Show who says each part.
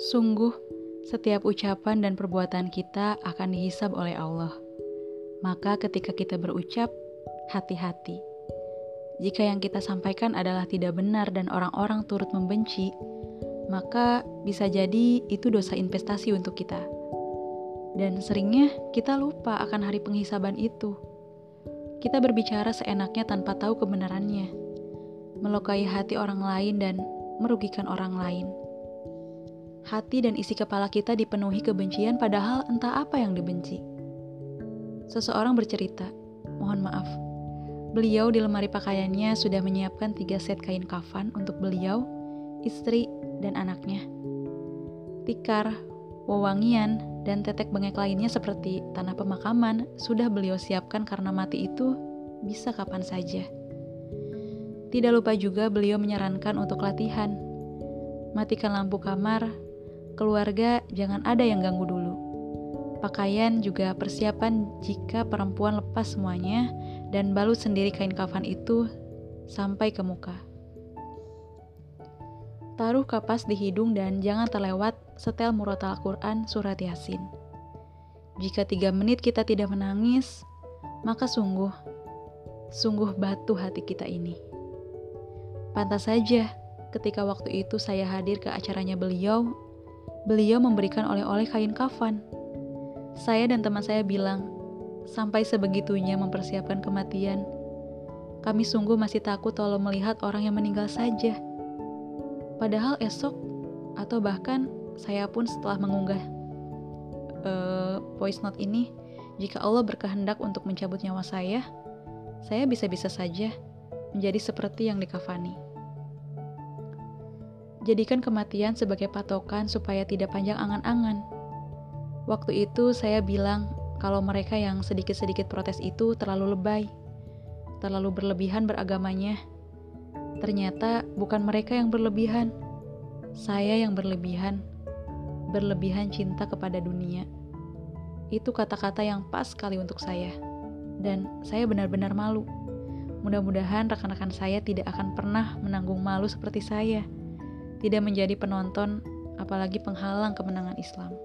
Speaker 1: Sungguh, setiap ucapan dan perbuatan kita akan dihisab oleh Allah. Maka, ketika kita berucap, hati-hati. Jika yang kita sampaikan adalah tidak benar dan orang-orang turut membenci, maka bisa jadi itu dosa investasi untuk kita. Dan seringnya kita lupa akan hari penghisaban itu. Kita berbicara seenaknya tanpa tahu kebenarannya, melukai hati orang lain dan merugikan orang lain hati dan isi kepala kita dipenuhi kebencian padahal entah apa yang dibenci. Seseorang bercerita, mohon maaf, beliau di lemari pakaiannya sudah menyiapkan tiga set kain kafan untuk beliau, istri, dan anaknya. Tikar, wewangian, dan tetek bengek lainnya seperti tanah pemakaman sudah beliau siapkan karena mati itu bisa kapan saja. Tidak lupa juga beliau menyarankan untuk latihan. Matikan lampu kamar, keluarga jangan ada yang ganggu dulu. Pakaian juga persiapan jika perempuan lepas semuanya dan balut sendiri kain kafan itu sampai ke muka. Taruh kapas di hidung dan jangan terlewat setel murotal Quran surat Yasin. Jika tiga menit kita tidak menangis, maka sungguh, sungguh batu hati kita ini. Pantas saja ketika waktu itu saya hadir ke acaranya beliau beliau memberikan oleh-oleh kain kafan. Saya dan teman saya bilang, sampai sebegitunya mempersiapkan kematian. Kami sungguh masih takut kalau melihat orang yang meninggal saja. Padahal esok, atau bahkan saya pun setelah mengunggah uh, voice note ini, jika Allah berkehendak untuk mencabut nyawa saya, saya bisa-bisa saja menjadi seperti yang dikafani. Jadikan kematian sebagai patokan supaya tidak panjang angan-angan. Waktu itu saya bilang kalau mereka yang sedikit-sedikit protes itu terlalu lebay, terlalu berlebihan beragamanya. Ternyata bukan mereka yang berlebihan, saya yang berlebihan, berlebihan cinta kepada dunia. Itu kata-kata yang pas sekali untuk saya, dan saya benar-benar malu. Mudah-mudahan rekan-rekan saya tidak akan pernah menanggung malu seperti saya tidak menjadi penonton, apalagi penghalang kemenangan Islam.